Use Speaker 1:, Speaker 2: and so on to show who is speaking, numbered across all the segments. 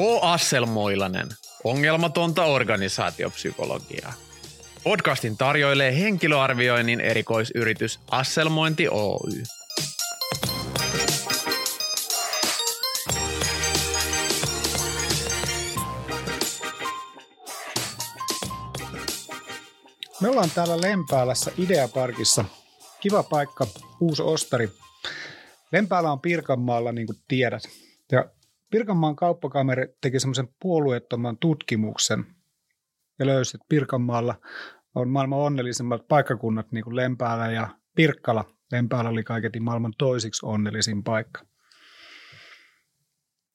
Speaker 1: H. Asselmoilanen, ongelmatonta organisaatiopsykologiaa. Podcastin tarjoilee henkilöarvioinnin erikoisyritys Asselmointi Oy.
Speaker 2: Me ollaan täällä Lempäälässä Ideaparkissa. Kiva paikka, uusi ostari. Lempäällä on Pirkanmaalla, niin kuin tiedät. Ja Pirkanmaan kauppakameri teki semmoisen puolueettoman tutkimuksen ja löysi, että Pirkanmaalla on maailman onnellisimmat paikkakunnat, niin kuin Lempäälä ja Pirkkala. Lempäälä oli kaiketi maailman toisiksi onnellisin paikka.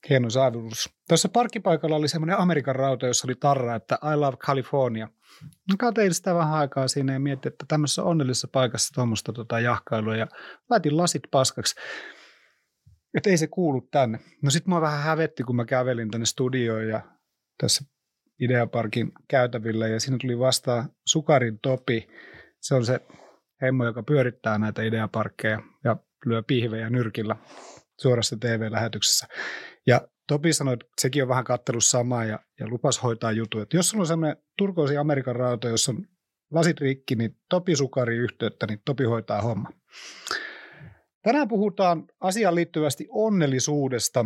Speaker 2: Hieno saavutus. Tuossa parkkipaikalla oli semmoinen Amerikan rauta, jossa oli tarra, että I love California. Katsoin sitä vähän aikaa siinä ja mietin, että tämmöisessä onnellisessa paikassa tuommoista tota jahkailua ja laitin lasit paskaksi. Että ei se kuulu tänne. No sit mua vähän hävetti, kun mä kävelin tänne studioon ja tässä Ideaparkin käytävillä ja siinä tuli vastaan Sukarin Topi. Se on se hemmo, joka pyörittää näitä Ideaparkkeja ja lyö pihvejä nyrkillä suorassa TV-lähetyksessä. Ja Topi sanoi, että sekin on vähän kattellut samaa ja, ja lupas hoitaa juttu. Että jos sulla on sellainen turkoosi Amerikan rauta, jossa on lasit rikki, niin Topi Sukari yhteyttä, niin Topi hoitaa homma. Tänään puhutaan asiaan liittyvästi onnellisuudesta,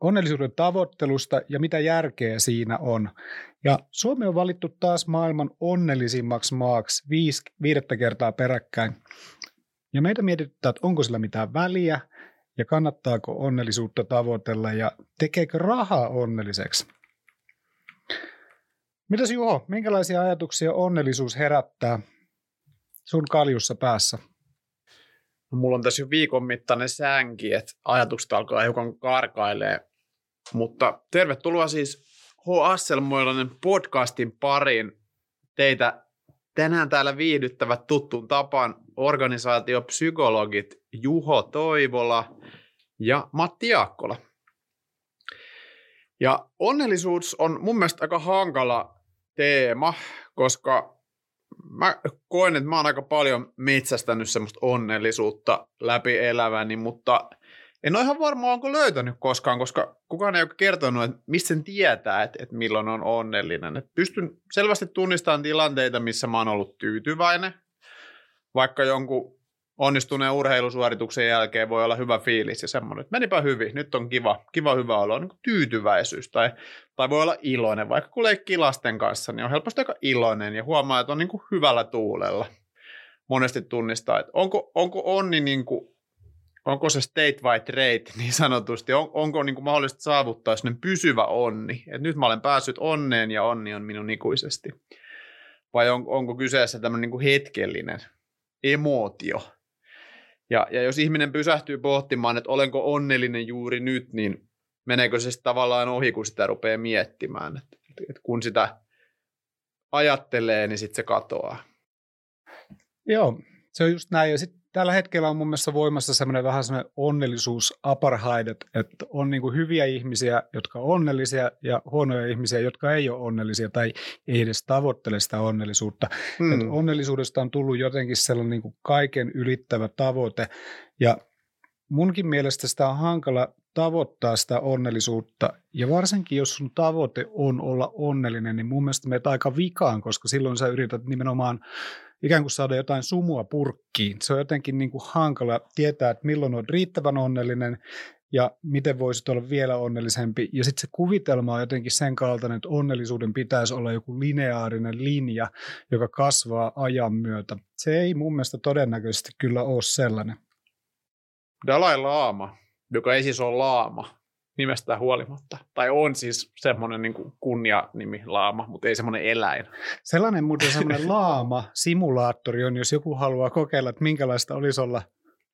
Speaker 2: onnellisuuden tavoittelusta ja mitä järkeä siinä on. Ja Suomi on valittu taas maailman onnellisimmaksi maaksi viisi, viidettä kertaa peräkkäin. Ja meitä mietityttää, että onko sillä mitään väliä ja kannattaako onnellisuutta tavoitella ja tekeekö rahaa onnelliseksi. Mitäs Juho, minkälaisia ajatuksia onnellisuus herättää sun kaljussa päässä?
Speaker 1: No, mulla on tässä jo viikon mittainen sänki, että ajatukset alkaa hiukan karkailee. Mutta tervetuloa siis H. Asselmoilainen podcastin pariin. Teitä tänään täällä viihdyttävät tuttuun tapaan organisaatiopsykologit Juho Toivola ja Matti Jaakkola. Ja onnellisuus on mun mielestä aika hankala teema, koska mä koen, että mä oon aika paljon metsästänyt semmoista onnellisuutta läpi eläväni, mutta en ole ihan varma, onko löytänyt koskaan, koska kukaan ei ole kertonut, että mistä sen tietää, että, että milloin on onnellinen. Et pystyn selvästi tunnistamaan tilanteita, missä mä oon ollut tyytyväinen, vaikka jonkun onnistuneen urheilusuorituksen jälkeen voi olla hyvä fiilis ja semmoinen, että menipä hyvin, nyt on kiva, kiva hyvä olo, niin tyytyväisyys tai, tai voi olla iloinen, vaikka kun leikkii lasten kanssa, niin on helposti aika iloinen ja huomaa, että on niin kuin hyvällä tuulella. Monesti tunnistaa, että onko, onko onni niin kuin, onko se state by trade niin sanotusti, on, onko niin kuin mahdollista saavuttaa sellainen pysyvä onni, että nyt mä olen päässyt onneen ja onni on minun ikuisesti. Vai on, onko kyseessä tämmöinen niin kuin hetkellinen emootio, ja, ja jos ihminen pysähtyy pohtimaan, että olenko onnellinen juuri nyt, niin meneekö se sitten tavallaan ohi, kun sitä rupeaa miettimään. Että, että kun sitä ajattelee, niin sitten se katoaa.
Speaker 2: Joo, se on just näin. Ja sitten tällä hetkellä on mun mielestä voimassa semmoinen vähän semmoinen onnellisuus apartheid, että on niin kuin hyviä ihmisiä, jotka on onnellisia ja huonoja ihmisiä, jotka ei ole onnellisia tai ei edes tavoittele sitä onnellisuutta. Hmm. Että onnellisuudesta on tullut jotenkin sellainen niin kuin kaiken ylittävä tavoite ja munkin mielestä sitä on hankala tavoittaa sitä onnellisuutta. Ja varsinkin, jos sun tavoite on olla onnellinen, niin mun mielestä meitä aika vikaan, koska silloin sä yrität nimenomaan ikään kuin saada jotain sumua purkkiin. Se on jotenkin niin kuin hankala tietää, että milloin on riittävän onnellinen ja miten voisit olla vielä onnellisempi. Ja sitten se kuvitelma on jotenkin sen kaltainen, että onnellisuuden pitäisi olla joku lineaarinen linja, joka kasvaa ajan myötä. Se ei mun mielestä todennäköisesti kyllä ole sellainen.
Speaker 1: Dalai Lama, joka ei siis ole laama, nimestään huolimatta. Tai on siis semmoinen niin kunnianimi laama, mutta ei semmoinen eläin.
Speaker 2: Sellainen muuten semmoinen laama-simulaattori on, jos joku haluaa kokeilla, että minkälaista olisi olla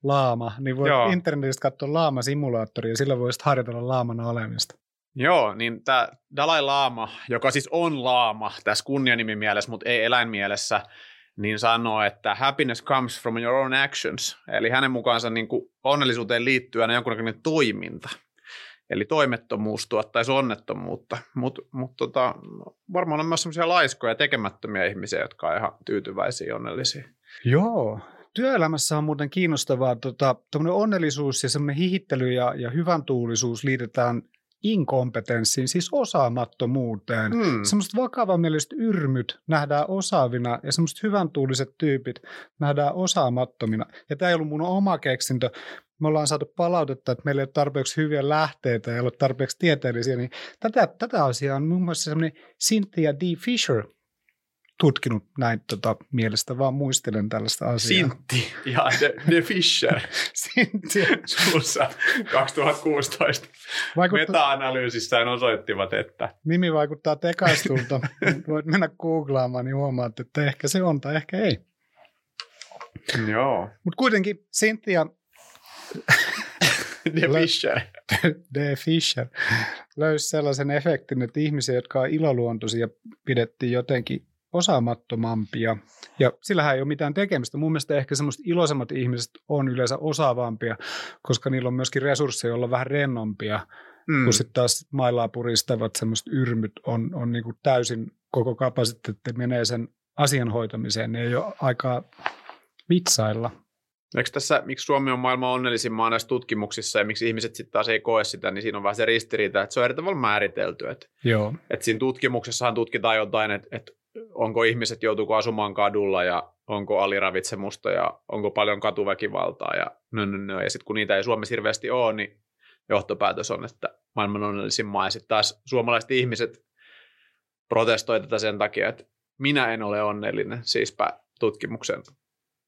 Speaker 2: laama, niin voi Joo. internetistä katsoa laama-simulaattori ja sillä voisi harjoitella laamana olemista.
Speaker 1: Joo, niin tämä Dalai Laama, joka siis on laama tässä kunnianimin mielessä, mutta ei eläinmielessä, niin sanoo, että happiness comes from your own actions. Eli hänen mukaansa niin kuin onnellisuuteen liittyy aina jonkunnäköinen toiminta. Eli toimettomuus tuottaisi onnettomuutta, mutta mut tota, varmaan on myös sellaisia laiskoja tekemättömiä ihmisiä, jotka on ihan tyytyväisiä ja onnellisia.
Speaker 2: Joo, työelämässä on muuten kiinnostavaa, tota, onnellisuus ja semmoinen hihittely ja, ja hyvän tuulisuus liitetään inkompetenssiin, siis osaamattomuuteen.
Speaker 1: Mm.
Speaker 2: Semmoiset vakavamieliset yrmyt nähdään osaavina ja semmoiset hyvän tuuliset tyypit nähdään osaamattomina. Ja tämä ei ollut mun oma keksintö. Me ollaan saatu palautetta, että meillä ei ole tarpeeksi hyviä lähteitä ja ei ole tarpeeksi tieteellisiä. Niin tätä, tätä asiaa on muun muassa semmoinen Cynthia D. Fisher tutkinut näin tota, mielestä, vaan muistelen tällaista asiaa.
Speaker 1: Sintti ja The, The Fisher
Speaker 2: Cynthia.
Speaker 1: suussa 2016
Speaker 2: Vaikuttaa,
Speaker 1: meta-analyysissään osoittivat, että
Speaker 2: nimi vaikuttaa tekaistulta. Voit mennä googlaamaan, niin huomaat, että ehkä se on tai ehkä ei.
Speaker 1: joo,
Speaker 2: Mutta kuitenkin Cynthia
Speaker 1: The
Speaker 2: Lä-
Speaker 1: Fisher.
Speaker 2: D. Fisher löysi sellaisen efektin, että ihmisiä, jotka on iloluontoisia, pidettiin jotenkin osaamattomampia. Ja sillähän ei ole mitään tekemistä. Mun mielestä ehkä semmoiset iloisemmat ihmiset on yleensä osaavampia, koska niillä on myöskin resursseja olla vähän rennompia, mm. Kun sitten taas mailaa puristavat semmoiset yrmyt on, on niin kuin täysin koko kapasiteetti menee sen asian hoitamiseen. Ne ei ole aikaa vitsailla.
Speaker 1: Eikö tässä, miksi Suomi on maailman onnellisin maa näissä tutkimuksissa ja miksi ihmiset sitten taas ei koe sitä, niin siinä on vähän se ristiriita, että se on eri tavalla määritelty. Että,
Speaker 2: Joo.
Speaker 1: että siinä tutkimuksessahan tutkitaan jotain, että, että onko ihmiset joutuuko asumaan kadulla ja onko aliravitsemusta ja onko paljon katuväkivaltaa ja nö, nö, nö. Ja sitten kun niitä ei Suomessa hirveästi ole, niin johtopäätös on, että maailman onnellisin maa. Ja sitten taas suomalaiset ihmiset protestoi tätä sen takia, että minä en ole onnellinen, siispä tutkimuksen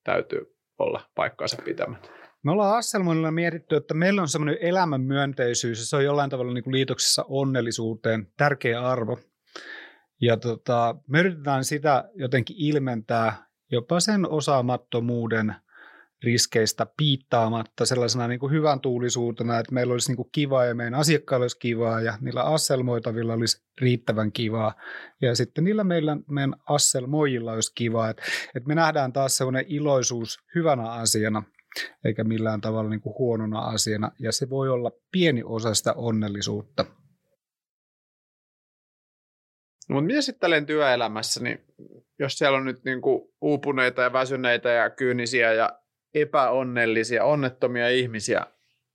Speaker 1: täytyy olla paikkaansa pitämät.
Speaker 2: Me ollaan Asselmoinilla mietitty, että meillä on semmoinen elämänmyönteisyys ja se on jollain tavalla niin kuin liitoksissa onnellisuuteen, tärkeä arvo. Ja tota, me yritetään sitä jotenkin ilmentää jopa sen osaamattomuuden riskeistä piittaamatta sellaisena niin kuin hyvän tuulisuutena, että meillä olisi niin kuin kivaa ja meidän asiakkailla olisi kivaa ja niillä asselmoitavilla olisi riittävän kivaa. Ja sitten niillä meillä, meidän asselmoijilla olisi kivaa. Että, että me nähdään taas sellainen iloisuus hyvänä asiana eikä millään tavalla niin kuin huonona asiana. Ja se voi olla pieni osa sitä onnellisuutta.
Speaker 1: No, mutta mitä sitten työelämässä, niin jos siellä on nyt niin kuin uupuneita ja väsyneitä ja kyynisiä ja epäonnellisia, onnettomia ihmisiä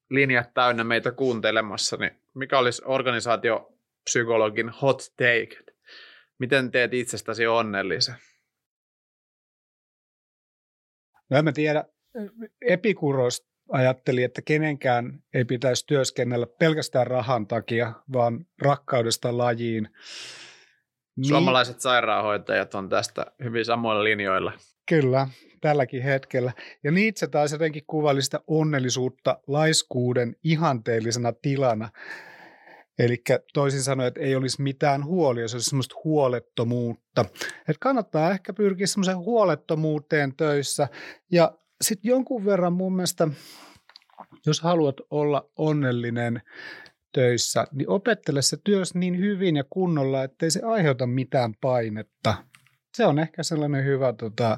Speaker 1: linjat täynnä meitä kuuntelemassa, niin mikä olisi organisaatiopsykologin hot take? Miten teet itsestäsi onnellisen?
Speaker 2: No en mä tiedä, Epikuros ajatteli, että kenenkään ei pitäisi työskennellä pelkästään rahan takia, vaan rakkaudesta lajiin. Niin,
Speaker 1: Suomalaiset sairaanhoitajat on tästä hyvin samoilla linjoilla.
Speaker 2: Kyllä, tälläkin hetkellä. Ja Nietzsche taas jotenkin kuvaili sitä onnellisuutta laiskuuden ihanteellisena tilana. Eli toisin sanoen, että ei olisi mitään huolia, se olisi semmoista huolettomuutta. Et kannattaa ehkä pyrkiä semmoiseen huolettomuuteen töissä. Ja sitten jonkun verran mun mielestä, jos haluat olla onnellinen töissä, niin opettele se työs niin hyvin ja kunnolla, ettei se aiheuta mitään painetta. Se on ehkä sellainen hyvä, tota,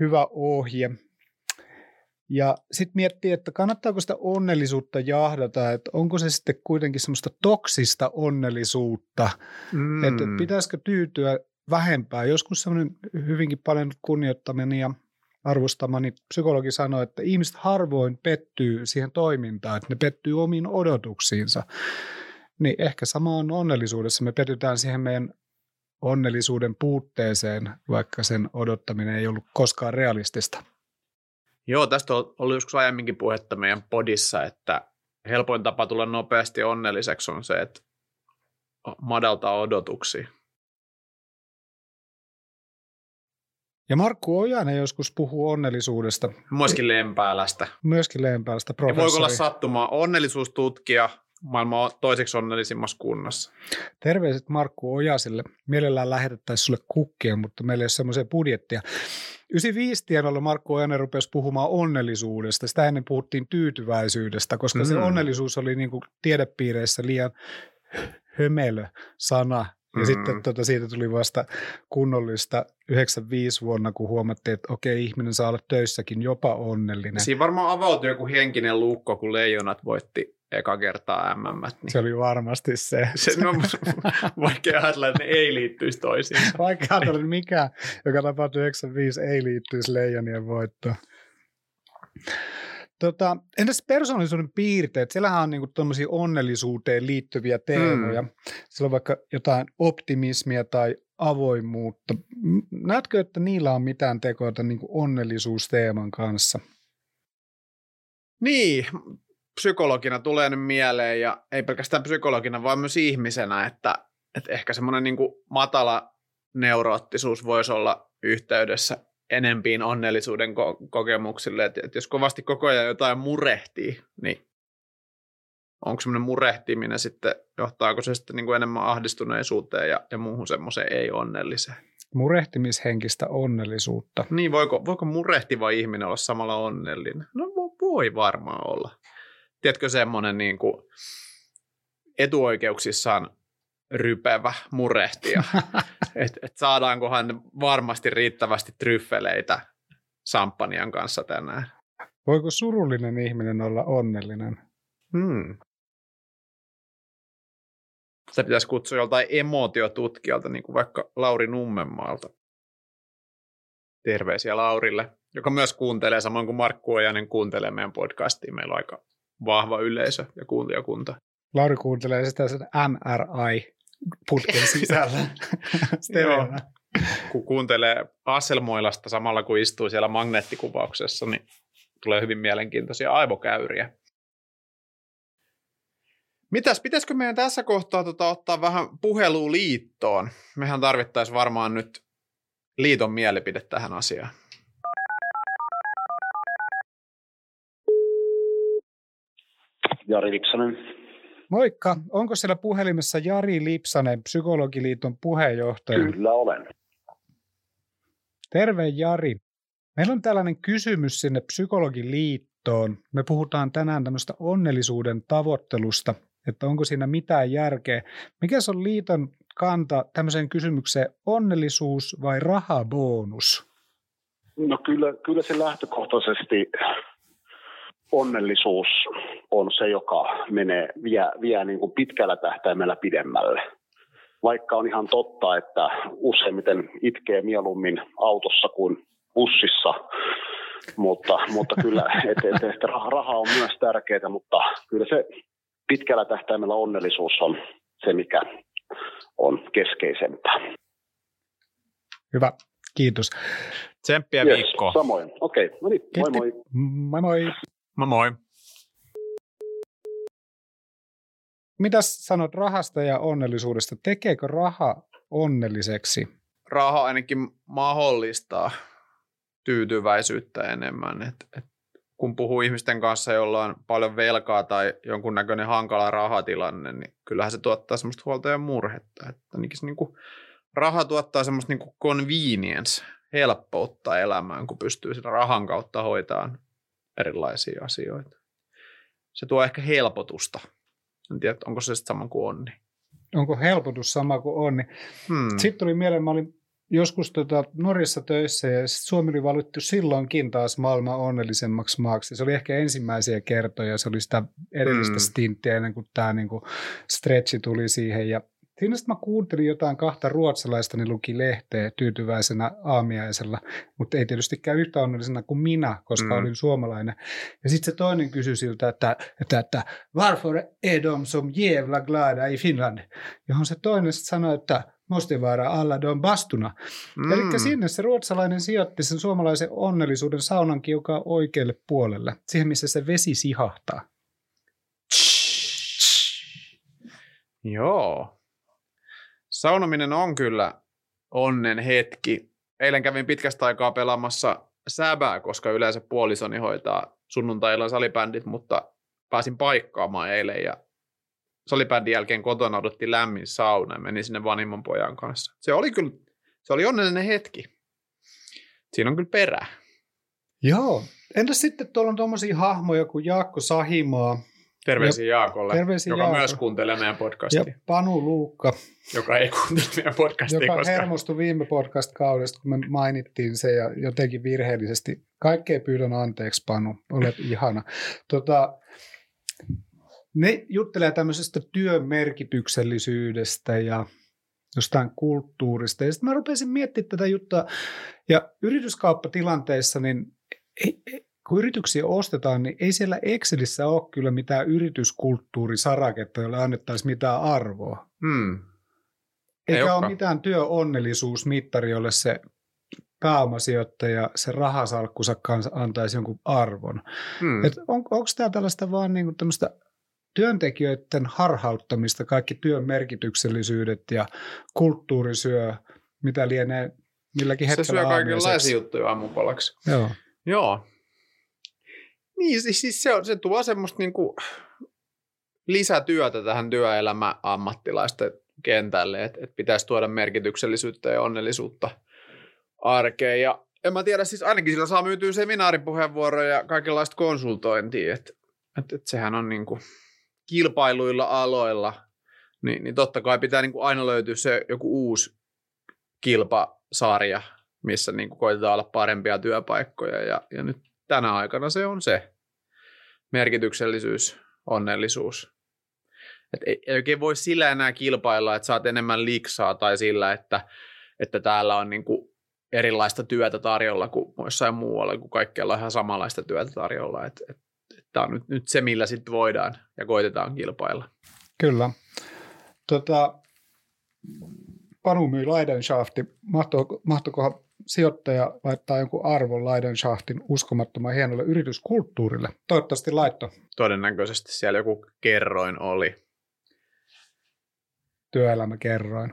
Speaker 2: hyvä ohje. Ja sitten miettii, että kannattaako sitä onnellisuutta jahdata, että onko se sitten kuitenkin semmoista toksista onnellisuutta, mm. että pitäisikö tyytyä vähempään. Joskus semmoinen hyvinkin paljon kunnioittamani ja arvostamani psykologi sanoi, että ihmiset harvoin pettyy siihen toimintaan, että ne pettyy omiin odotuksiinsa. Niin ehkä sama on onnellisuudessa. Me petytään siihen meidän onnellisuuden puutteeseen, vaikka sen odottaminen ei ollut koskaan realistista.
Speaker 1: Joo, tästä on ollut joskus aiemminkin puhetta meidän podissa, että helpoin tapa tulla nopeasti onnelliseksi on se, että madaltaa odotuksia.
Speaker 2: Ja Markku Ojanen joskus puhuu onnellisuudesta.
Speaker 1: Myöskin Lempäälästä.
Speaker 2: Myöskin Lempäälästä
Speaker 1: Ja
Speaker 2: professori.
Speaker 1: voiko olla sattumaa onnellisuustutkija maailman toiseksi onnellisimmassa kunnassa.
Speaker 2: Terveiset Markku Ojaselle. Mielellään lähetettäisiin sulle kukkia, mutta meillä ei ole semmoisia budjettia. 95 tienoilla Markku Ojanen rupesi puhumaan onnellisuudesta. Sitä ennen puhuttiin tyytyväisyydestä, koska mm. se onnellisuus oli niin kuin tiedepiireissä liian hömelö sana. Ja mm. sitten tota, siitä tuli vasta kunnollista 95 vuonna, kun huomattiin, että okei, ihminen saa olla töissäkin jopa onnellinen.
Speaker 1: Siinä varmaan avautui joku henkinen lukko, kun leijonat voitti eka kertaa MM. Niin.
Speaker 2: Se oli varmasti se.
Speaker 1: se on vaikea ajatella, että ne ei liittyisi toisiinsa.
Speaker 2: Vaikka ajatella, että mikä, joka tapahtui 95, ei liittyisi leijonien voittoon. Tota, entäs persoonallisuuden piirteet? Siellähän on niinku tuommoisia onnellisuuteen liittyviä teemoja. Mm. Siellä on vaikka jotain optimismia tai avoimuutta. Näetkö, että niillä on mitään tekoa tämän niin onnellisuusteeman kanssa?
Speaker 1: Niin, psykologina tulee nyt mieleen ja ei pelkästään psykologina, vaan myös ihmisenä, että, että ehkä semmoinen niin matala neuroottisuus voisi olla yhteydessä enempiin onnellisuuden ko- kokemuksille. Että, että jos kovasti koko ajan jotain murehtii, niin onko semmoinen murehtiminen sitten, johtaako se sitten niin kuin enemmän ahdistuneisuuteen ja, ja muuhun semmoiseen ei-onnelliseen?
Speaker 2: Murehtimishenkistä onnellisuutta.
Speaker 1: Niin, voiko, voiko murehtiva ihminen olla samalla onnellinen? No voi varmaan olla. Tiedätkö semmoinen niin kuin etuoikeuksissaan rypevä murehtija, että et saadaankohan varmasti riittävästi tryffeleitä samppanian kanssa tänään.
Speaker 2: Voiko surullinen ihminen olla onnellinen?
Speaker 1: Hmm. Sitä pitäisi kutsua joltain emotiotutkijalta, niin kuin vaikka Lauri Nummenmaalta. Terveisiä Laurille, joka myös kuuntelee, samoin kuin Markku Ojanen kuuntelee meidän podcastiin. Meillä on aika vahva yleisö ja kuuntelijakunta.
Speaker 2: Lauri kuuntelee sitä sen MRI-putken sisällä. Joo.
Speaker 1: Kun kuuntelee Asselmoilasta samalla kun istuu siellä magneettikuvauksessa, niin tulee hyvin mielenkiintoisia aivokäyriä. Mitäs, pitäisikö meidän tässä kohtaa tota, ottaa vähän puheluun liittoon? Mehän tarvittaisiin varmaan nyt liiton mielipide tähän asiaan.
Speaker 3: Jari Lipsanen.
Speaker 2: Moikka. Onko siellä puhelimessa Jari Lipsanen, Psykologiliiton puheenjohtaja?
Speaker 3: Kyllä olen.
Speaker 2: Terve Jari. Meillä on tällainen kysymys sinne Psykologiliittoon. Me puhutaan tänään tämmöistä onnellisuuden tavoittelusta – että onko siinä mitään järkeä. Mikä on liiton kanta tämmöiseen kysymykseen, onnellisuus vai rahabonus?
Speaker 3: No kyllä, kyllä se lähtökohtaisesti onnellisuus on se, joka menee, vie, vie niin kuin pitkällä tähtäimellä pidemmälle. Vaikka on ihan totta, että useimmiten itkee mieluummin autossa kuin bussissa, mutta, mutta kyllä, että et, et raha on myös tärkeää, mutta kyllä se pitkällä tähtäimellä onnellisuus on se, mikä on keskeisempää.
Speaker 2: Hyvä, kiitos.
Speaker 1: Tsemppiä yes, viikkoa.
Speaker 3: Samoin, okei, okay. no niin, moi moi.
Speaker 2: Moi moi.
Speaker 1: Moi moi.
Speaker 2: Mitä sanot rahasta ja onnellisuudesta? Tekeekö raha onnelliseksi?
Speaker 1: Raha ainakin mahdollistaa tyytyväisyyttä enemmän. Et, et kun puhuu ihmisten kanssa, jolla on paljon velkaa tai jonkunnäköinen hankala rahatilanne, niin kyllähän se tuottaa semmoista huolta ja murhetta. Että se niin kuin, raha tuottaa semmoista niin kuin convenience, helppoutta elämään, kun pystyy sitä rahan kautta hoitamaan erilaisia asioita. Se tuo ehkä helpotusta. En tiedä, onko se sitten sama kuin onni.
Speaker 2: Onko helpotus sama kuin onni? Hmm. Sitten tuli mieleen, mä olin joskus tota Norjassa töissä ja Suomi oli valittu silloinkin taas maailman onnellisemmaksi maaksi. Se oli ehkä ensimmäisiä kertoja, se oli sitä edellistä mm. stinttiä ennen kuin tämä niinku stretchi tuli siihen ja Siinä sitten mä kuuntelin jotain kahta ruotsalaista, niin luki lehteä tyytyväisenä aamiaisella, mutta ei tietystikään yhtä onnellisena kuin minä, koska mm. olin suomalainen. Ja sitten se toinen kysyi siltä, että, että, että varför är de som jävla glada i Finland? Johon se toinen sitten sanoi, että Mostivaara alla don bastuna. Mm. Eli sinne se ruotsalainen sijoitti sen suomalaisen onnellisuuden saunan kiukaan oikealle puolelle, siihen missä se vesi sihahtaa.
Speaker 1: Joo. Saunominen on kyllä onnen hetki. Eilen kävin pitkästä aikaa pelaamassa säbää, koska yleensä puolisoni hoitaa sunnuntailla salibändit, mutta pääsin paikkaamaan eilen ja salibändin jälkeen kotona odotti lämmin sauna ja menin sinne vanhimman pojan kanssa. Se oli kyllä, se oli onnellinen hetki. Siinä on kyllä perä.
Speaker 2: Joo. Entäs sitten tuolla on tuommoisia hahmoja kuin Jaakko Sahimaa.
Speaker 1: Terveisiä ja, Jaakolle, terveisiä joka Jaakko. myös kuuntelee meidän podcastia.
Speaker 2: Ja Panu Luukka.
Speaker 1: Joka ei kuuntele meidän podcastia.
Speaker 2: Joka koska... hermostui viime podcast-kaudesta, kun me mainittiin se ja jotenkin virheellisesti. Kaikkea pyydän anteeksi, Panu. Olet ihana. Tota, ne juttelee tämmöisestä työn merkityksellisyydestä ja jostain kulttuurista. Ja sitten mä rupesin miettimään tätä juttua. Ja yrityskauppatilanteissa, niin kun yrityksiä ostetaan, niin ei siellä Excelissä ole kyllä mitään yrityskulttuurisaraketta, jolle annettaisiin mitään arvoa.
Speaker 1: Hmm.
Speaker 2: Eikä ei ole mitään työonnellisuusmittari, jolle se pääomasijoittaja, se rahasalkkunsa kanssa antaisi jonkun arvon. Hmm. Et on, onko tämä tällaista vaan niinku tämmöistä työntekijöiden harhauttamista, kaikki työn merkityksellisyydet ja kulttuurisyö, mitä lienee milläkin hetkellä
Speaker 1: Se syö kaikenlaisia juttuja aamupalaksi.
Speaker 2: Joo.
Speaker 1: Joo. Niin, siis, se, on, se tuo semmoista niinku lisätyötä tähän työelämäammattilaisten kentälle, että et pitäisi tuoda merkityksellisyyttä ja onnellisuutta arkeen. Ja en mä tiedä, siis ainakin sillä saa myytyä seminaaripuheenvuoroja ja kaikenlaista konsultointia, että et, et sehän on niinku kilpailuilla aloilla, niin, niin totta kai pitää niinku aina löytyä se joku uusi kilpasarja, missä niinku koitetaan olla parempia työpaikkoja ja, ja nyt tänä aikana se on se merkityksellisyys, onnellisuus. Et ei, ei oikein voi sillä enää kilpailla, että saat enemmän liksaa tai sillä, että, että täällä on niinku erilaista työtä tarjolla kuin jossain muualla, kun kaikkialla on ihan samanlaista työtä tarjolla. Tämä on nyt, nyt se, millä sitten voidaan ja koitetaan kilpailla.
Speaker 2: Kyllä. Tota, Panu myy Leidenschafti. Mahtoiko, mahtoikohan sijoittaja laittaa jonkun arvon Leidenschaftin uskomattoman hienolle yrityskulttuurille? Toivottavasti laitto.
Speaker 1: Todennäköisesti siellä joku kerroin oli.
Speaker 2: Työelämäkerroin.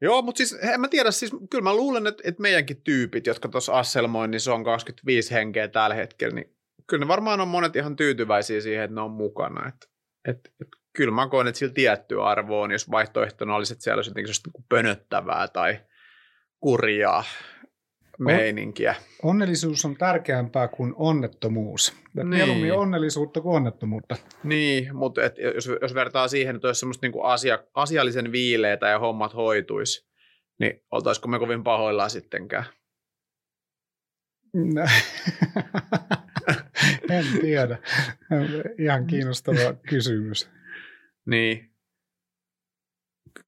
Speaker 1: Joo, mutta siis en mä tiedä, siis kyllä mä luulen, että, että meidänkin tyypit, jotka tuossa asselmoin, niin se on 25 henkeä tällä hetkellä, niin kyllä ne varmaan on monet ihan tyytyväisiä siihen, että ne on mukana. Et, et, et, kyllä mä koen, että sillä tietty arvo on, jos vaihtoehtona olisi, että siellä olisi jotenkin niin pönöttävää tai kurjaa meininkiä.
Speaker 2: Onnellisuus on tärkeämpää kuin onnettomuus. Niin. Mieluummin onnellisuutta kuin onnettomuutta.
Speaker 1: Niin, mutta et jos, jos vertaa siihen, että olisi semmoista niinku asia, asiallisen viileitä ja hommat hoituisi, niin oltaisiko me kovin pahoillaan sittenkään?
Speaker 2: en tiedä. Ihan kiinnostava kysymys.
Speaker 1: Niin,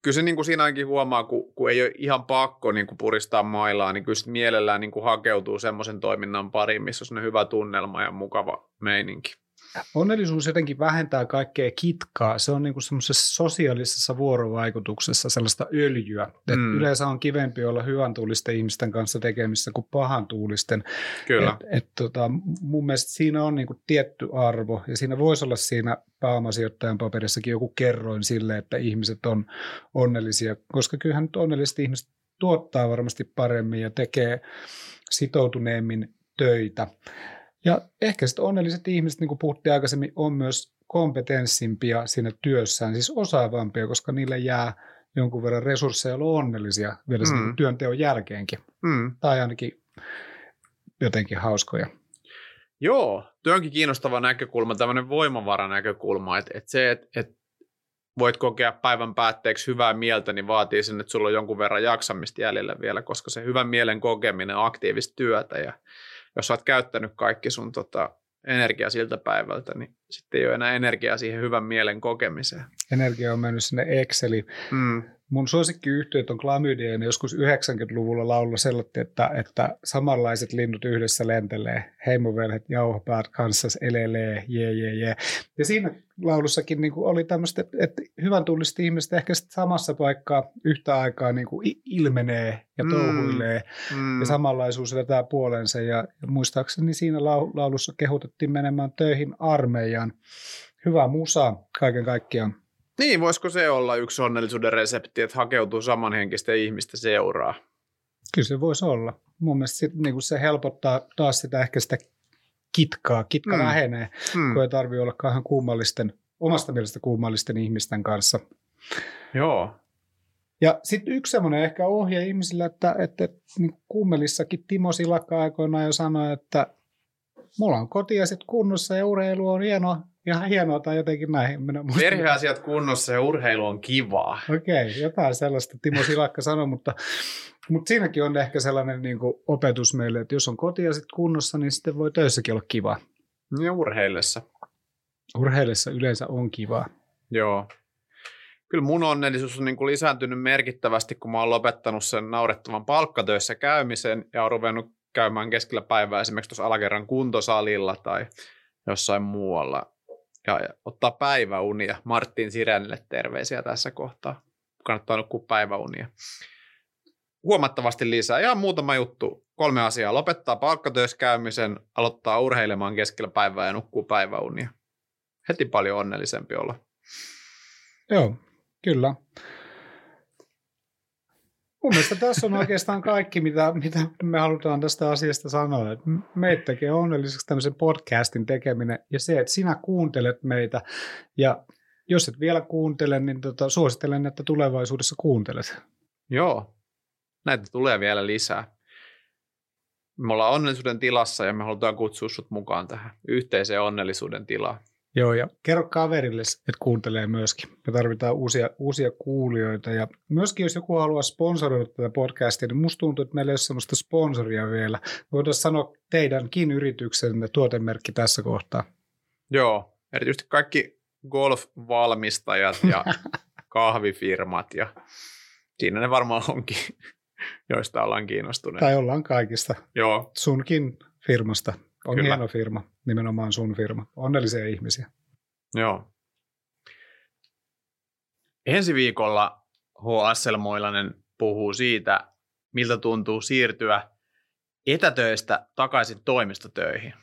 Speaker 1: kyllä se niin kuin siinä ainakin huomaa, kun, kun ei ole ihan pakko niin kuin puristaa mailaa, niin kyllä mielellään niin kuin hakeutuu semmoisen toiminnan pariin, missä on hyvä tunnelma ja mukava meininki.
Speaker 2: Onnellisuus jotenkin vähentää kaikkea kitkaa. Se on niin kuin semmoisessa sosiaalisessa vuorovaikutuksessa sellaista öljyä. Mm. yleensä on kivempi olla hyvän tuulisten ihmisten kanssa tekemissä kuin pahan tuulisten.
Speaker 1: Kyllä.
Speaker 2: Et, et, tota, mun mielestä siinä on niin kuin tietty arvo ja siinä voisi olla siinä pääomasijoittajan paperissakin joku kerroin sille, että ihmiset on onnellisia, koska kyllähän nyt onnelliset ihmiset tuottaa varmasti paremmin ja tekee sitoutuneemmin töitä. Ja ehkä sitten onnelliset ihmiset, niin kuin puhuttiin aikaisemmin, on myös kompetenssimpia siinä työssään, siis osaavampia, koska niille jää jonkun verran resursseja olla onnellisia vielä sen mm. työnteon jälkeenkin. Mm. Tai ainakin jotenkin hauskoja.
Speaker 1: Joo, työ onkin kiinnostava näkökulma, tämmöinen voimavaranäkökulma, että, että se, että, että voit kokea päivän päätteeksi hyvää mieltä, niin vaatii sen, että sulla on jonkun verran jaksamista jäljellä vielä, koska se hyvän mielen kokeminen on aktiivista työtä ja jos olet käyttänyt kaikki sun tota, energia siltä päivältä, niin sitten ei ole enää energiaa siihen hyvän mielen kokemiseen.
Speaker 2: Energia on mennyt sinne Exceliin. Mm. Mun suosikkiyhtiöt on Klamydia, ja joskus 90-luvulla laululla sellainen, että, että samanlaiset linnut yhdessä lentelee. Heimovelhet, jauhopäät, kanssas, elelee, jee, jee, jee. Ja siinä laulussakin niin kuin oli tämmöistä, että hyvän tulliset ihmiset ehkä samassa paikkaa yhtä aikaa niin kuin ilmenee ja mm. touhuilee, mm. ja samanlaisuus vetää puolensa. Ja, ja muistaakseni siinä laulussa kehutettiin menemään töihin armeijaan. Hyvä musa kaiken kaikkiaan.
Speaker 1: Niin, voisiko se olla yksi onnellisuuden resepti, että hakeutuu samanhenkistä ihmistä seuraa?
Speaker 2: Kyllä se voisi olla. Mun mielestä sit, niin se helpottaa taas sitä ehkä sitä kitkaa. Kitka mm. vähenee, mm. kun ei tarvitse olla kahden kummallisten, omasta mielestä kummallisten ihmisten kanssa.
Speaker 1: Joo.
Speaker 2: Ja sitten yksi semmoinen ehkä ohje ihmisille, että, että, että niin kummelissakin Timo Silakka aikoinaan jo sanoi, että mulla on kotiasit kunnossa ja urheilu on hieno, ihan hienoa tai jotenkin näin. Minä
Speaker 1: Perheasiat kunnossa ja urheilu on kivaa.
Speaker 2: Okei, okay, jotain sellaista Timo Silakka sanoi, mutta, mutta siinäkin on ehkä sellainen niin kuin opetus meille, että jos on kotiasit kunnossa, niin sitten voi töissäkin olla kivaa.
Speaker 1: Ja urheillessa.
Speaker 2: Urheillessa yleensä on kivaa.
Speaker 1: Joo. Kyllä mun onnellisuus on niin kuin lisääntynyt merkittävästi, kun mä oon lopettanut sen naurettavan palkkatöissä käymisen ja on ruvennut käymään keskellä päivää esimerkiksi tuossa alakerran kuntosalilla tai jossain muualla ja, ottaa päiväunia. Martin Sirenille terveisiä tässä kohtaa. Kannattaa nukkua päiväunia. Huomattavasti lisää. Ihan muutama juttu. Kolme asiaa. Lopettaa palkkatöissä käymisen, aloittaa urheilemaan keskellä päivää ja nukkuu päiväunia. Heti paljon onnellisempi olla.
Speaker 2: Joo, kyllä. Mun mielestä tässä on oikeastaan kaikki, mitä, mitä me halutaan tästä asiasta sanoa. Meitä tekee onnelliseksi tämmöisen podcastin tekeminen ja se, että sinä kuuntelet meitä. Ja jos et vielä kuuntele, niin tota, suosittelen, että tulevaisuudessa kuuntelet.
Speaker 1: Joo, näitä tulee vielä lisää. Me ollaan onnellisuuden tilassa ja me halutaan kutsua sut mukaan tähän yhteiseen onnellisuuden tilaan.
Speaker 2: Joo, ja kerro kaverille, että kuuntelee myöskin. Me tarvitaan uusia, uusia kuulijoita. Ja myöskin, jos joku haluaa sponsoroida tätä podcastia, niin musta tuntuu, että meillä ei ole sellaista sponsoria vielä. Voidaan sanoa teidänkin yrityksenne tuotemerkki tässä kohtaa.
Speaker 1: Joo, erityisesti kaikki golf-valmistajat ja kahvifirmat ja siinä ne varmaan onkin, joista ollaan kiinnostuneita.
Speaker 2: Tai ollaan kaikista.
Speaker 1: Joo.
Speaker 2: Sunkin firmasta. On Kyllä. hieno firma, nimenomaan sun firma. Onnellisia ihmisiä.
Speaker 1: Joo. Ensi viikolla H. Asselmoilainen puhuu siitä, miltä tuntuu siirtyä etätöistä takaisin toimistotöihin.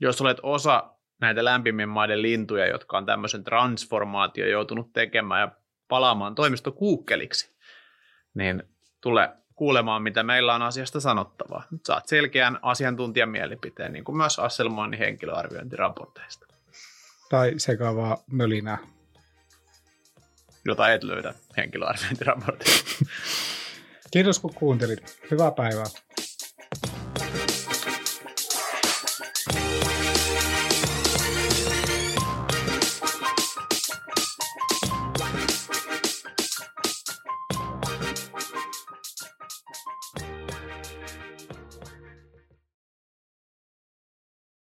Speaker 1: Jos olet osa näitä lämpimien maiden lintuja, jotka on tämmöisen transformaatio joutunut tekemään ja palaamaan toimistokuukkeliksi, niin tule kuulemaan, mitä meillä on asiasta sanottavaa. Nyt saat selkeän asiantuntijan mielipiteen, niin kuin myös Asselmoinnin henkilöarviointiraporteista.
Speaker 2: Tai sekavaa mölinää.
Speaker 1: Jota et löydä henkilöarviointiraporteista.
Speaker 2: Kiitos kun kuuntelit. Hyvää päivää.